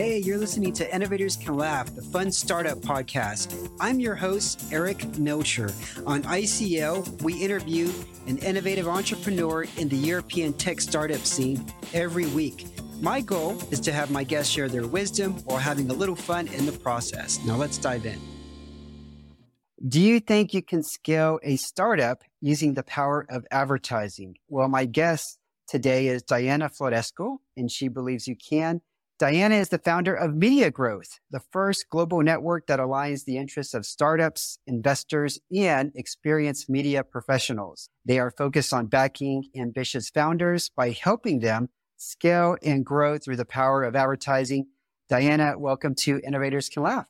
Hey, you're listening to Innovators Can Laugh, the fun startup podcast. I'm your host, Eric Melcher. On ICL, we interview an innovative entrepreneur in the European tech startup scene every week. My goal is to have my guests share their wisdom while having a little fun in the process. Now, let's dive in. Do you think you can scale a startup using the power of advertising? Well, my guest today is Diana Florescu, and she believes you can. Diana is the founder of Media Growth, the first global network that aligns the interests of startups, investors, and experienced media professionals. They are focused on backing ambitious founders by helping them scale and grow through the power of advertising. Diana, welcome to Innovators Can Laugh.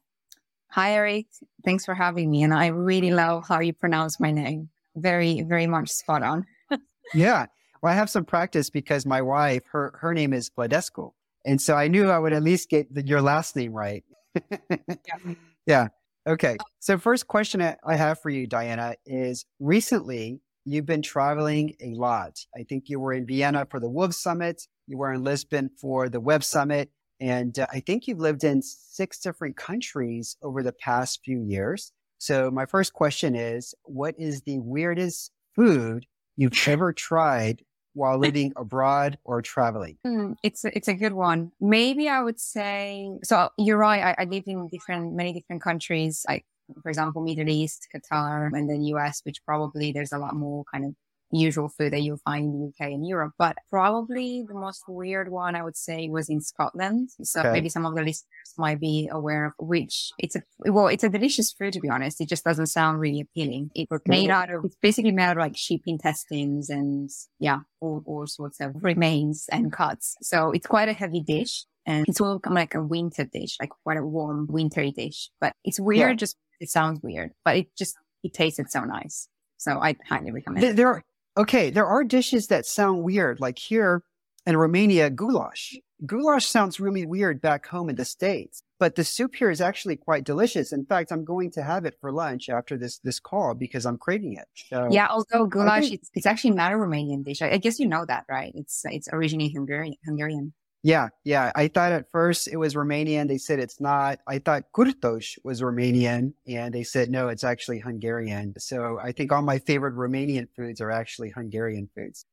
Hi, Eric. Thanks for having me. And I really love how you pronounce my name. Very, very much spot on. yeah. Well, I have some practice because my wife, her, her name is Vladescu. And so I knew I would at least get the, your last name right. yeah. yeah. Okay. So, first question I have for you, Diana, is recently you've been traveling a lot. I think you were in Vienna for the Wolves Summit, you were in Lisbon for the Web Summit, and uh, I think you've lived in six different countries over the past few years. So, my first question is what is the weirdest food you've ever tried while living abroad or traveling? Mm, it's a, it's a good one. Maybe I would say so. You're right. I, I lived in different many different countries, like for example, Middle East, Qatar, and then US, which probably there's a lot more kind of usual food that you'll find in the UK and Europe. But probably the most weird one I would say was in Scotland. So okay. maybe some of the listeners might be aware of which it's a, well, it's a delicious food to be honest. It just doesn't sound really appealing. It's made out of, it's basically made out of like sheep intestines and yeah, all, all sorts of remains and cuts. So it's quite a heavy dish. And it's all kind of like a winter dish, like quite a warm wintry dish. But it's weird, yeah. just it sounds weird, but it just it tasted so nice. So I highly recommend. There, there are Okay, there are dishes that sound weird, like here in Romania, goulash. Mm. Goulash sounds really weird back home in the States, but the soup here is actually quite delicious. In fact, I'm going to have it for lunch after this this call because I'm craving it. So, yeah, although goulash, think, it's, it's actually not a Romanian dish. I, I guess you know that, right? It's it's originally Hungarian. Hungarian. Yeah, yeah. I thought at first it was Romanian. They said it's not. I thought kurtosh was Romanian, and they said no, it's actually Hungarian. So I think all my favorite Romanian foods are actually Hungarian foods.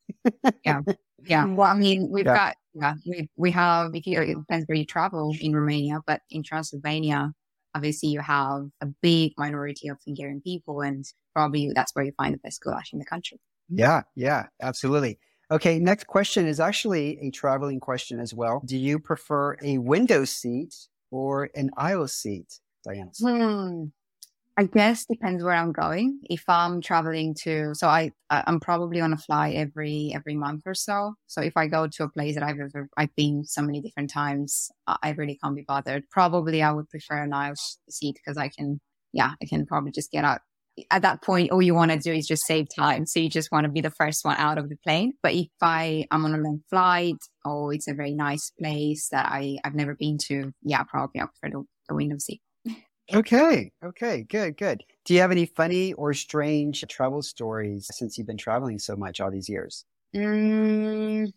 yeah, yeah. Well, I mean, we've yeah. got yeah, we we have. If you, it depends where you travel in Romania, but in Transylvania, obviously you have a big minority of Hungarian people, and probably that's where you find the best goulash in the country. Yeah, yeah, absolutely. Okay, next question is actually a traveling question as well. Do you prefer a window seat or an aisle seat, Diana? Hmm. I guess depends where I'm going. If I'm traveling to, so I I'm probably on a fly every every month or so. So if I go to a place that I've ever I've been so many different times, I really can't be bothered. Probably I would prefer an aisle seat because I can, yeah, I can probably just get out at that point, all you want to do is just save time. So you just want to be the first one out of the plane. But if I am on a long flight or it's a very nice place that I, I've never been to, yeah, probably I prefer the, the window seat. Okay. Okay. Good. Good. Do you have any funny or strange travel stories since you've been traveling so much all these years? Mm,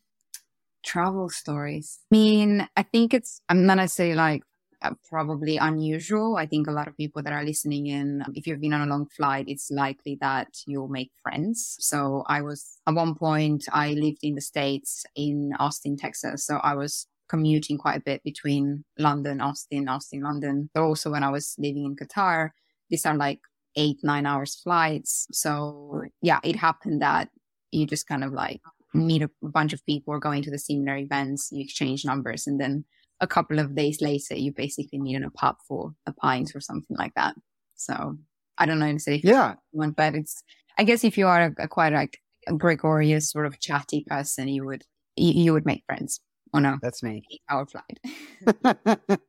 travel stories. I mean, I think it's, I'm not say like Uh, probably unusual. I think a lot of people that are listening in, if you've been on a long flight, it's likely that you'll make friends. So I was at one point, I lived in the States in Austin, Texas. So I was commuting quite a bit between London, Austin, Austin, London. But also when I was living in Qatar, these are like eight, nine hours flights. So yeah, it happened that you just kind of like meet a bunch of people or going to the similar events, you exchange numbers and then a couple of days later, you basically meet in a pub for a pint or something like that. So I don't know if yeah, one, but it's I guess if you are a, a quite like a gregarious sort of chatty person, you would you, you would make friends Oh no, that's me hour flight.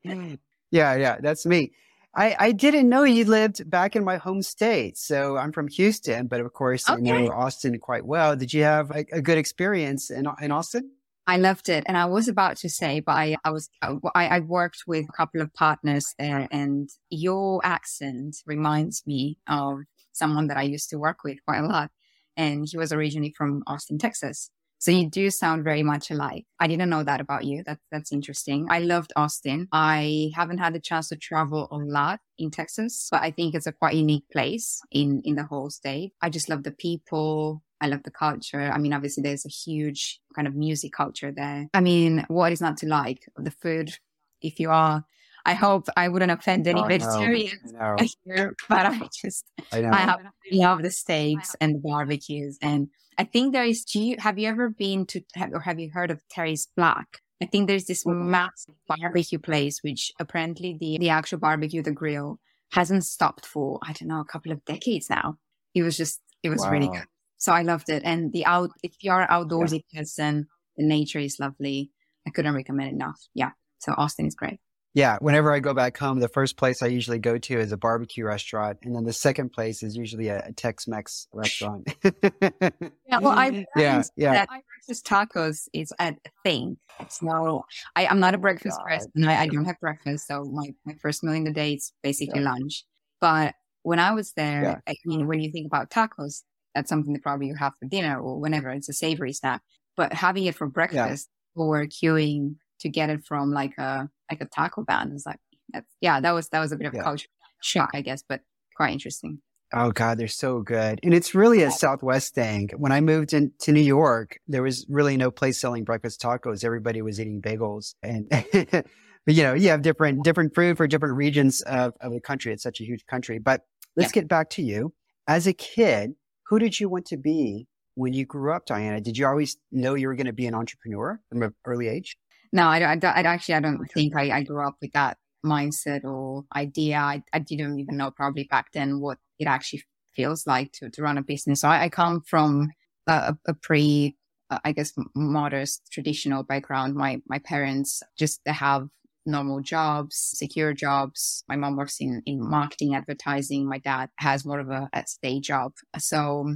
yeah, yeah, that's me. I, I didn't know you lived back in my home state. So I'm from Houston, but of course okay. I know Austin quite well. Did you have a, a good experience in in Austin? I loved it. And I was about to say, but I, I was, uh, I, I worked with a couple of partners there and your accent reminds me of someone that I used to work with quite a lot. And he was originally from Austin, Texas. So you do sound very much alike. I didn't know that about you. That's that's interesting. I loved Austin. I haven't had the chance to travel a lot in Texas, but I think it's a quite unique place in in the whole state. I just love the people. I love the culture. I mean, obviously there's a huge kind of music culture there. I mean, what is not to like? The food, if you are I hope I wouldn't offend any oh, vegetarians here, but I just I, I love the steaks and the barbecues, and I think there is. Do you have you ever been to or have you heard of Terry Black's? I think there's this massive barbecue place, which apparently the the actual barbecue, the grill, hasn't stopped for I don't know a couple of decades now. It was just it was wow. really good. So I loved it, and the out if you are outdoorsy yeah. person, the nature is lovely. I couldn't recommend enough. Yeah, so Austin is great. Yeah, whenever I go back home, the first place I usually go to is a barbecue restaurant, and then the second place is usually a, a Tex-Mex restaurant. yeah, well, I yeah yeah. That breakfast tacos is a thing. It's no, I, am not a breakfast God. person. I, I, don't have breakfast, so my my first meal in the day is basically yeah. lunch. But when I was there, yeah. I mean, when you think about tacos, that's something that probably you have for dinner or whenever it's a savory snack. But having it for breakfast yeah. or queuing to get it from like a like a taco van. It's like that's yeah, that was that was a bit of yeah. a culture shock, I guess, but quite interesting. Oh God, they're so good. And it's really a Southwest thing. When I moved into New York, there was really no place selling breakfast tacos. Everybody was eating bagels. And but you know, you have different different food for different regions of, of the country. It's such a huge country. But let's yeah. get back to you. As a kid, who did you want to be when you grew up, Diana? Did you always know you were going to be an entrepreneur from an early age? No, I, I, I actually, I don't think I, I grew up with that mindset or idea. I, I didn't even know probably back then what it actually feels like to, to run a business. So I, I come from a, a pre, uh, I guess, modest traditional background. My, my parents just have normal jobs, secure jobs. My mom works in, in marketing, advertising. My dad has more of a, a day job. So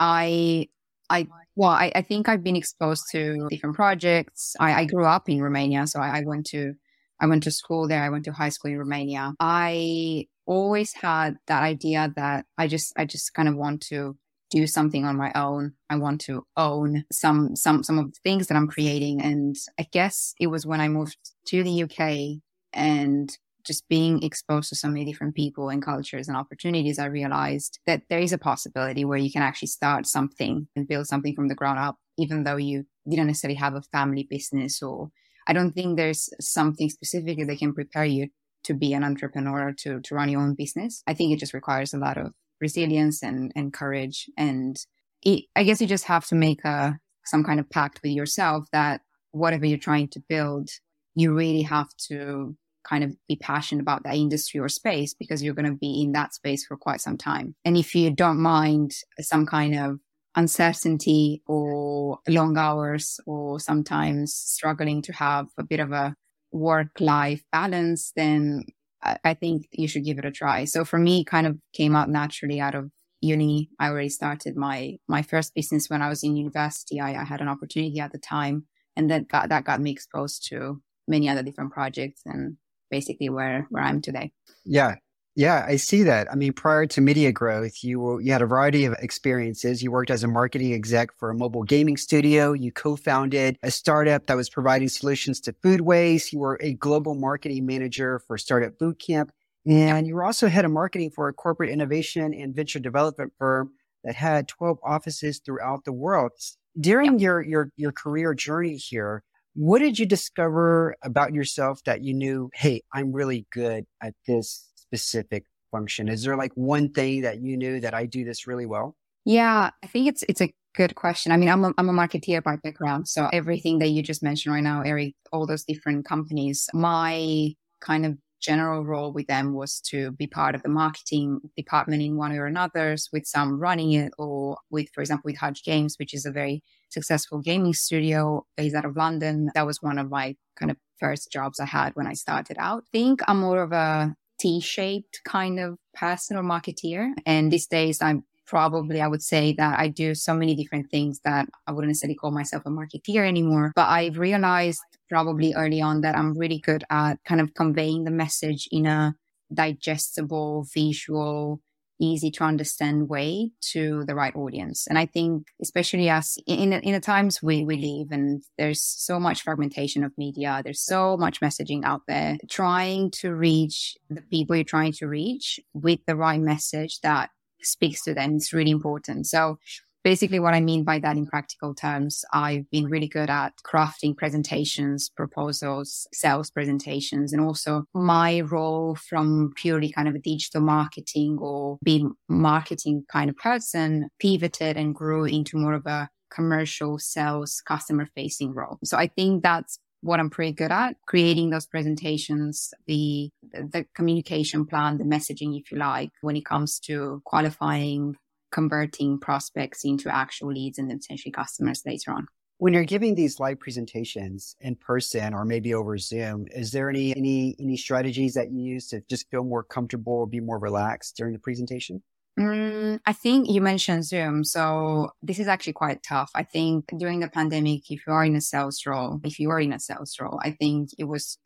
I I well, I, I, think I've been exposed to different projects. I, I grew up in Romania, so I, I, went to I went to school there. I went to high school in Romania. I always had that idea that I just I just kind of want to do something on my own. I want to own some some some of the things that I'm creating. And I guess it was when I moved to the UK and just being exposed to so many different people and cultures and opportunities, I realized that there is a possibility where you can actually start something and build something from the ground up, even though you didn't necessarily have a family business or I don't think there's something specifically that can prepare you to be an entrepreneur to to run your own business. I think it just requires a lot of resilience and and courage and it, I guess you just have to make a some kind of pact with yourself that whatever you're trying to build, you really have to kind of be passionate about that industry or space because you're going to be in that space for quite some time. And if you don't mind some kind of uncertainty or long hours or sometimes struggling to have a bit of a work life balance, then I think you should give it a try. So for me, kind of came out naturally out of uni. I already started my my first business when I was in university. I, I had an opportunity at the time, and that got that got me exposed to many other different projects and basically where where I'm today. Yeah. Yeah, I see that. I mean, prior to media growth, you were, you had a variety of experiences. You worked as a marketing exec for a mobile gaming studio. You co-founded a startup that was providing solutions to food waste. You were a global marketing manager for Startup Bootcamp, and you were also head of marketing for a corporate innovation and venture development firm that had 12 offices throughout the world. During your your your career journey here, what did you discover about yourself that you knew, hey, I'm really good at this specific function? Is there like one thing that you knew that I do this really well? Yeah, I think it's it's a good question. I mean, I'm a, I'm a marketeer by background, so everything that you just mentioned right now, Eric, all those different companies, my kind of general role with them was to be part of the marketing department in one or another, with some running it, or with, for example, with Hutch Games, which is a very successful gaming studio based out of London. That was one of my kind of first jobs I had when I started out. I think I'm more of a T-shaped kind of person or marketeer. And these days I'm probably, I would say that I do so many different things that I wouldn't necessarily call myself a marketeer anymore. But I've realized probably early on that I'm really good at kind of conveying the message in a digestible, visual, easy to understand way to the right audience. And I think, especially us in, in the times we, we live and there's so much fragmentation of media, there's so much messaging out there, trying to reach the people you're trying to reach with the right message that speaks to them is really important. So basically what I mean by that in practical terms, I've been really good at crafting presentations, proposals, sales presentations, and also my role from purely kind of a digital marketing or being marketing kind of person pivoted and grew into more of a commercial sales customer facing role. So I think that's what I'm pretty good at creating those presentations, the, the communication plan, the messaging, if you like, when it comes to qualifying converting prospects into actual leads and then potentially customers later on. When you're giving these live presentations in person or maybe over Zoom, is there any any any strategies that you use to just feel more comfortable or be more relaxed during the presentation? Mm, I think you mentioned Zoom. So this is actually quite tough. I think during the pandemic, if you are in a sales role, if you are in a sales role, I think it was,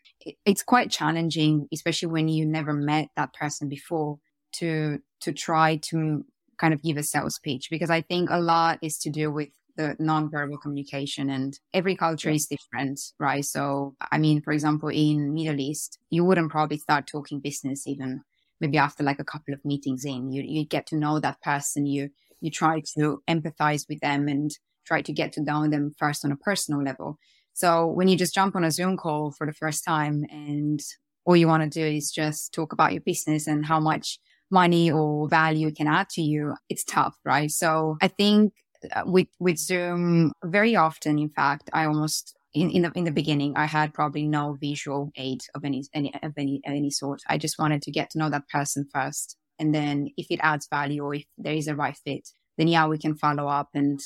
it's quite challenging, especially when you never met that person before to, to try to kind of give a sales pitch because I think a lot is to do with the non-verbal communication and every culture is different, right? So, I mean, for example, in Middle East, you wouldn't probably start talking business even maybe after like a couple of meetings in, you, you get to know that person. You, you try to empathize with them and try to get to know them first on a personal level. So when you just jump on a Zoom call for the first time and all you want to do is just talk about your business and how much money or value can add to you, it's tough, right? So I think uh, with with Zoom, very often, in fact, I almost in, in the in the beginning, I had probably no visual aid of any any of any any sort. I just wanted to get to know that person first, and then if it adds value or if there is a right fit, then yeah, we can follow up. And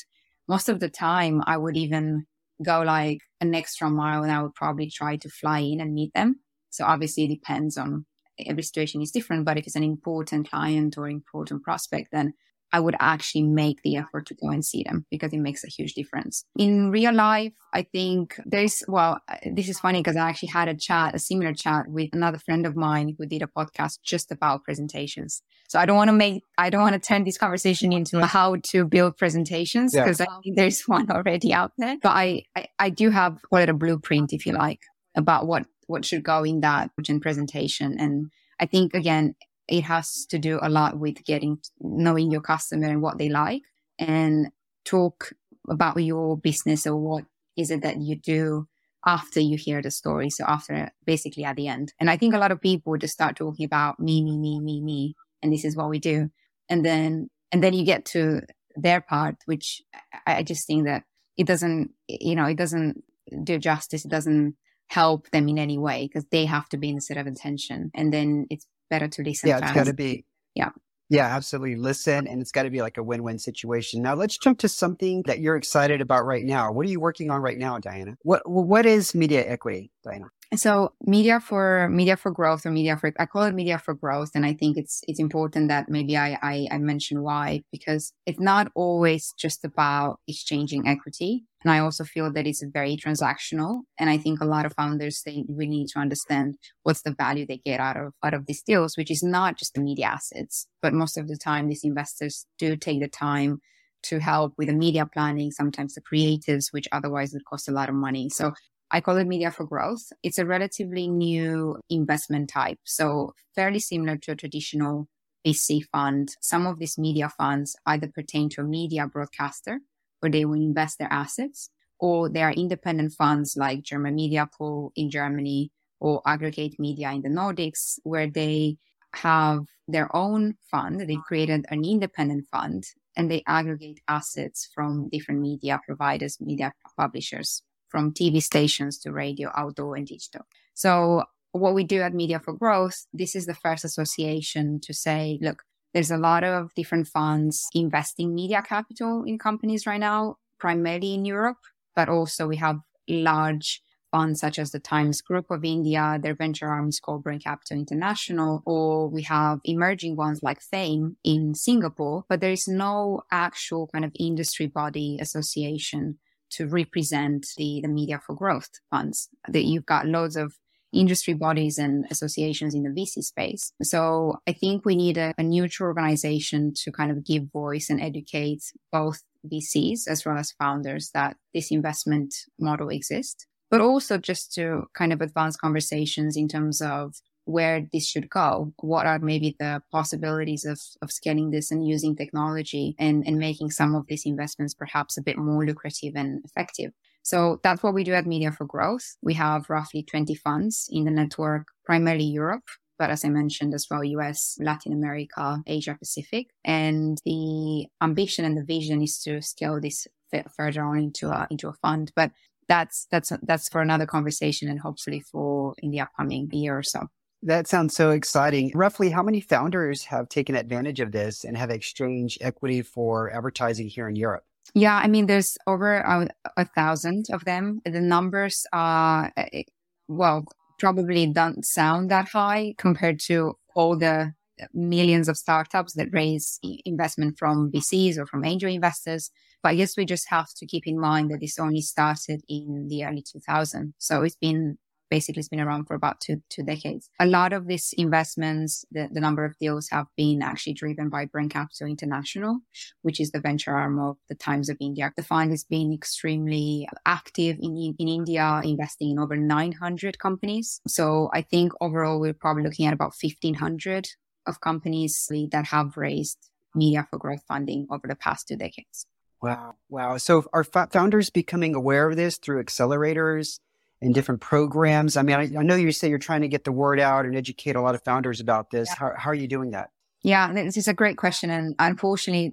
most of the time, I would even go like an extra mile, and I would probably try to fly in and meet them. So obviously, it depends on every situation is different, but if it's an important client or important prospect, then I would actually make the effort to go and see them because it makes a huge difference. In real life, I think there's, well, this is funny because I actually had a chat, a similar chat with another friend of mine who did a podcast just about presentations. So I don't want to make, I don't want to turn this conversation into how to build presentations because yeah. I think there's one already out there. But I, I, I do have, call it a blueprint, if you like, about what what should go in that presentation. And I think again, it has to do a lot with getting knowing your customer and what they like and talk about your business or what is it that you do after you hear the story. So after basically at the end. And I think a lot of people just start talking about me, me, me, me, me. And this is what we do. And then, and then you get to their part, which I just think that it doesn't, you know, it doesn't do justice. It doesn't help them in any way because they have to be in the set of attention and then it's better to listen yeah it's got to be. Yeah. Yeah absolutely. Listen and it's got to be like a win-win situation. Now let's jump to something that you're excited about right now. What are you working on right now diana? What what is media equity diana so media for media for growth or media for I call it media for growth, and I think it's it's important that maybe I, I I mention why because it's not always just about exchanging equity, and I also feel that it's very transactional, and I think a lot of founders they really need to understand what's the value they get out of out of these deals, which is not just the media assets, but most of the time these investors do take the time to help with the media planning, sometimes the creatives, which otherwise would cost a lot of money. So I call it media for growth. It's a relatively new investment type. So fairly similar to a traditional VC fund. Some of these media funds either pertain to a media broadcaster where they will invest their assets or they are independent funds like German Media Pool in Germany or Aggregate Media in the Nordics where they have their own fund. They've created an independent fund and they aggregate assets from different media providers, media publishers from TV stations to radio, outdoor, and digital. So, what we do at Media for Growth, this is the first association to say, look, there's a lot of different funds investing media capital in companies right now, primarily in Europe, but also we have large funds such as the Times Group of India, their venture arm is called Brand Capital International, or we have emerging ones like Fame in Singapore, but there is no actual kind of industry body association to represent the, the media for growth funds that you've got loads of industry bodies and associations in the VC space. So I think we need a, a neutral organization to kind of give voice and educate both VCs as well as founders that this investment model exists, but also just to kind of advance conversations in terms of where this should go. What are maybe the possibilities of, of scaling this and using technology and, and making some of these investments perhaps a bit more lucrative and effective. So that's what we do at Media for Growth. We have roughly 20 funds in the network, primarily Europe, but as I mentioned as well, US, Latin America, Asia Pacific. And the ambition and the vision is to scale this further on into a, into a fund. But that's, that's, that's for another conversation and hopefully for in the upcoming year or so. That sounds so exciting. Roughly how many founders have taken advantage of this and have exchanged equity for advertising here in Europe? Yeah, I mean, there's over a, a thousand of them. The numbers are, eh, well, probably don't sound that high compared to all the millions of startups that raise investment from VCs or from angel investors. But I guess we just have to keep in mind that this only started in the early 2000s. So it's been basically it's been around for about two two decades. A lot of these investments, the, the number of deals have been actually driven by Brand Capital International, which is the venture arm of the Times of India. The fund has been extremely active in in India, investing in over 900 companies. So I think overall we're probably looking at about 1500 of companies that have raised media for growth funding over the past two decades. Wow. Wow. So are founders becoming aware of this through accelerators? In different programs? I mean, I, I, know you say you're trying to get the word out and educate a lot of founders about this. Yeah. How, how are you doing that? Yeah, this is a great question. And unfortunately,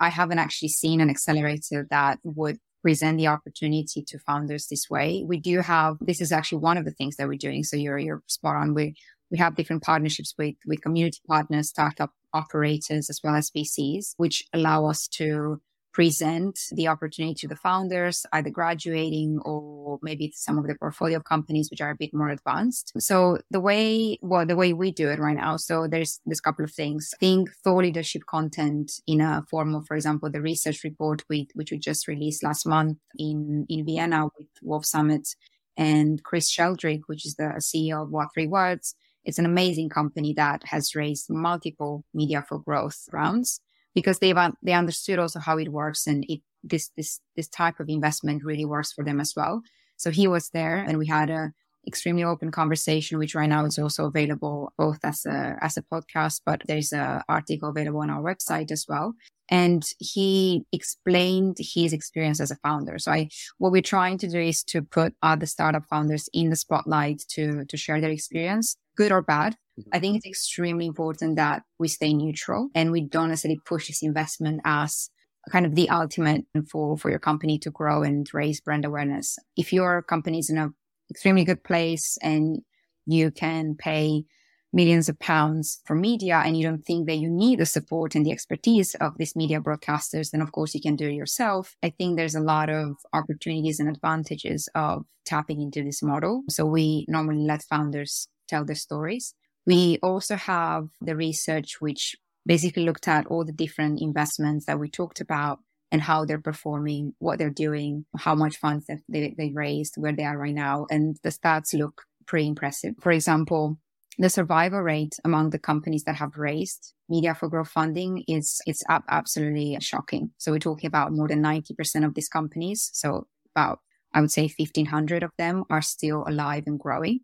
I haven't actually seen an accelerator that would present the opportunity to founders this way. We do have, this is actually one of the things that we're doing. So you're, you're spot on. We, we have different partnerships with, with community partners, startup operators, as well as VCs, which allow us to present the opportunity to the founders, either graduating or maybe some of the portfolio companies which are a bit more advanced. So the way, well, the way we do it right now. So there's there's a couple of things. Think thought leadership content in a form of, for example, the research report with which we just released last month in in Vienna with Wolves Summit and Chris Sheldrick, which is the CEO of What Three Words. It's an amazing company that has raised multiple media for growth rounds because they've they understood also how it works and it this this this type of investment really works for them as well. So he was there and we had a extremely open conversation, which right now is also available both as a as a podcast, but there's a article available on our website as well. And he explained his experience as a founder. So I what we're trying to do is to put other startup founders in the spotlight to to share their experience, good or bad, I think it's extremely important that we stay neutral and we don't necessarily push this investment as kind of the ultimate for, for your company to grow and raise brand awareness. If your company is in an extremely good place and you can pay millions of pounds for media and you don't think that you need the support and the expertise of these media broadcasters, then of course you can do it yourself. I think there's a lot of opportunities and advantages of tapping into this model. So we normally let founders tell their stories. We also have the research, which basically looked at all the different investments that we talked about and how they're performing, what they're doing, how much funds they, they raised, where they are right now. And the stats look pretty impressive. For example, the survival rate among the companies that have raised media for growth funding is it's up absolutely shocking. So we're talking about more than 90% of these companies. So about, I would say 1500 of them are still alive and growing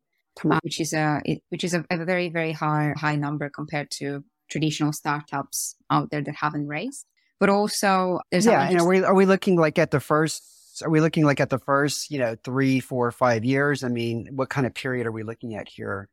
which is a which is a, a, very very high high number compared to traditional startups out there that haven't raised. But also, there's yeah. And are we are we looking like at the first? Are we looking like at the first, you know, three, four, five years? I mean, what kind of period are we looking at here?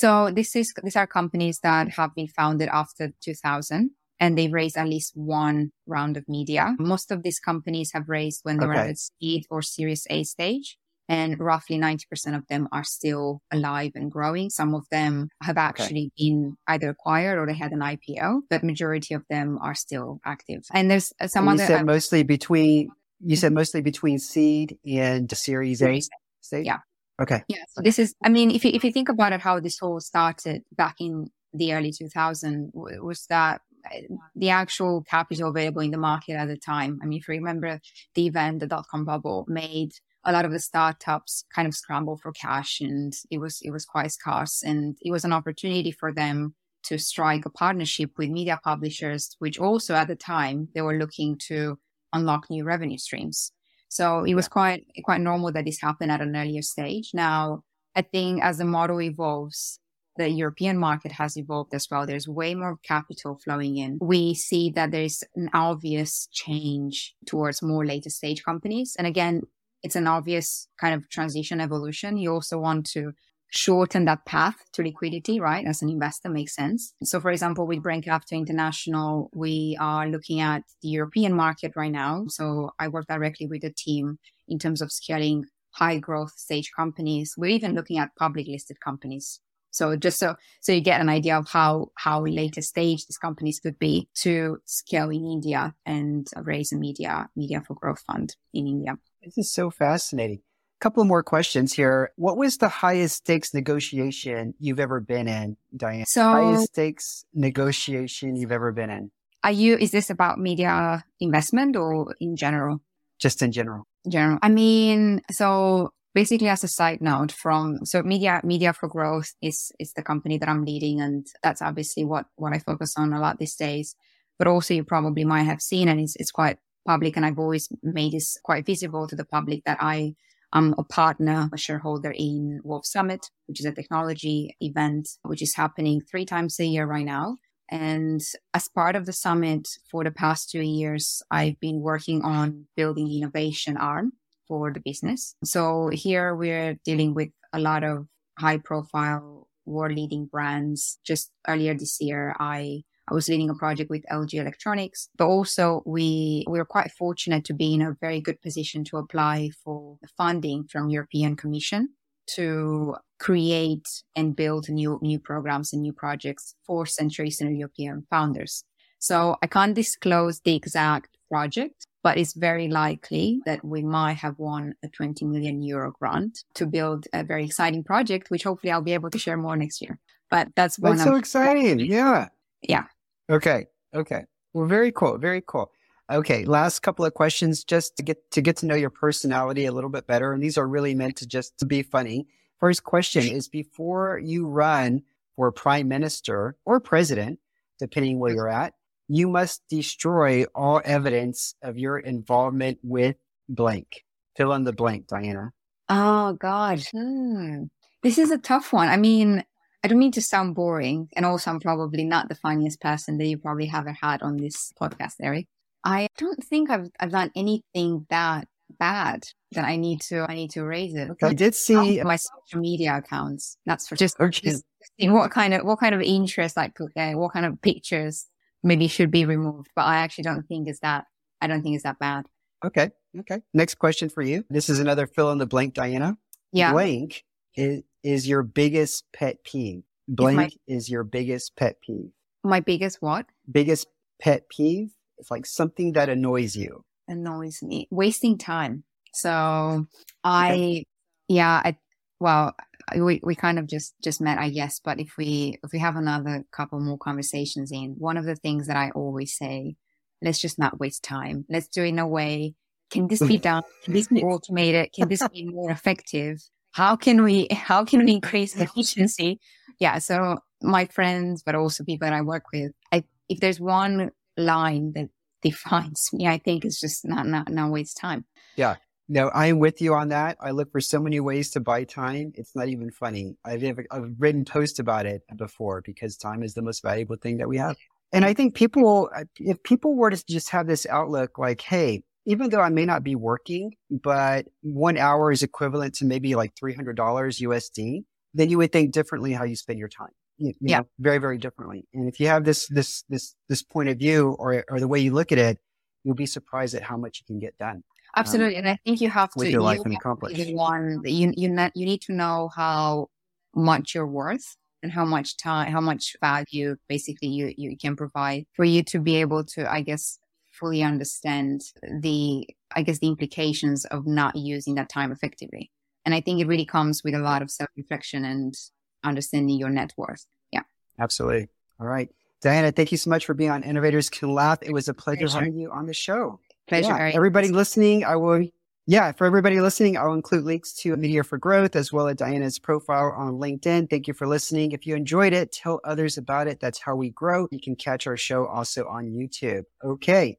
So this is these are companies that have been founded after 2000 and they've raised at least one round of media. Most of these companies have raised when they okay. were at seed or Series A stage and roughly 90% of them are still alive and growing. Some of them have actually okay. been either acquired or they had an IPO, but majority of them are still active. And there's uh, some and other. You said uh, mostly between. You hmm? said mostly between seed and Series A stage. Yeah. Okay. Yeah. So this is. I mean, if you if you think about it, how this all started back in the early 2000 was that eh, the actual capital available in the market at the time. I mean, if you remember the event, the dot com bubble made a lot of the startups kind of scramble for cash and it was it was quite scarce and it was an opportunity for them to strike a partnership with media publishers which also at the time they were looking to unlock new revenue streams so it was quite quite normal that this happened at an earlier stage now i think as the model evolves the European market has evolved as well. There's way more capital flowing in. We see that there's an obvious change towards more later stage companies. And again, it's an obvious kind of transition evolution. You also want to shorten that path to liquidity, right? As an investor makes sense. So for example, with Brand Capital International, we are looking at the European market right now. So I work directly with the team in terms of scaling high growth stage companies. We're even looking at public listed companies. So just so so you get an idea of how how later stage these companies could be to scale in India and raise a media media for growth fund in India. This is so fascinating. Couple more questions here. What was the highest stakes negotiation you've ever been in, Diane? So highest stakes negotiation you've ever been in. Are you is this about media investment or in general? Just in general. In general. I mean, so basically as a side note from so media media for growth is is the company that i'm leading and that's obviously what what i focus on a lot these days but also you probably might have seen and it's, it's quite public and i've always made this quite visible to the public that i am a partner a shareholder in wolves summit which is a technology event which is happening three times a year right now and as part of the summit for the past two years i've been working on building the innovation arm for the business. So here we're dealing with a lot of high profile world leading brands. Just earlier this year, I I was leading a project with LG Electronics, but also we we were quite fortunate to be in a very good position to apply for funding from European Commission to create and build new new programs and new projects for Central Eastern European founders. So I can't disclose the exact project, but it's very likely that we might have won a 20 million euro grant to build a very exciting project, which hopefully I'll be able to share more next year. But that's one. That's so exciting. Yeah. Yeah. Okay. Okay. Well, very cool. Very cool. Okay. Last couple of questions just to get to get to know your personality a little bit better. And these are really meant to just to be funny. First question is before you run for prime minister or president, depending where you're at, you must destroy all evidence of your involvement with blank. Fill in the blank, Diana. Oh, God. Hmm. This is a tough one. I mean, I don't mean to sound boring, and also I'm probably not the funniest person that you probably haven't had on this podcast, Eric. I don't think I've I've done anything that bad that I need to I need to raise it. Okay. I did see my social media accounts. That's for just, okay. just what kind of what kind of interest I put there, what kind of pictures maybe should be removed. But I actually don't think it's that. I don't think it's that bad. Okay. Okay. Next question for you. This is another fill in the blank, Diana. Yeah. Blank is, is your biggest pet peeve. Blank my, is your biggest pet peeve. My biggest what? Biggest pet peeve. It's like something that annoys you. Annoys me. Wasting time. So I, okay. yeah, I, well, we, we kind of just just met i guess but if we if we have another couple more conversations in one of the things that i always say let's just not waste time let's do it in a way can this be done can this be automated can this be more effective how can we how can we increase efficiency yeah so my friends but also people that i work with I, if there's one line that defines me i think it's just not not not waste time yeah no, I'm with you on that. I look for so many ways to buy time. It's not even funny. I've, I've written posts about it before because time is the most valuable thing that we have. And I think people, if people were to just have this outlook like, hey, even though I may not be working, but one hour is equivalent to maybe like $300 USD, then you would think differently how you spend your time. You, you yeah. Know, very, very differently. And if you have this, this, this, this point of view or, or the way you look at it, you'll be surprised at how much you can get done. Absolutely, um, and I think you have with to. your life and accomplish. One, you you not, you need to know how much you're worth and how much time, how much value, basically, you you can provide for you to be able to, I guess, fully understand the, I guess, the implications of not using that time effectively. And I think it really comes with a lot of self reflection and understanding your net worth. Yeah, absolutely. All right. Diana, thank you so much for being on Innovators Can Laugh. It was a pleasure having you on the show. Pleasure. Yeah, everybody listening, I will yeah, for everybody listening, I'll include links to Media for Growth as well as Diana's profile on LinkedIn. Thank you for listening. If you enjoyed it, tell others about it. That's how we grow. You can catch our show also on YouTube. Okay.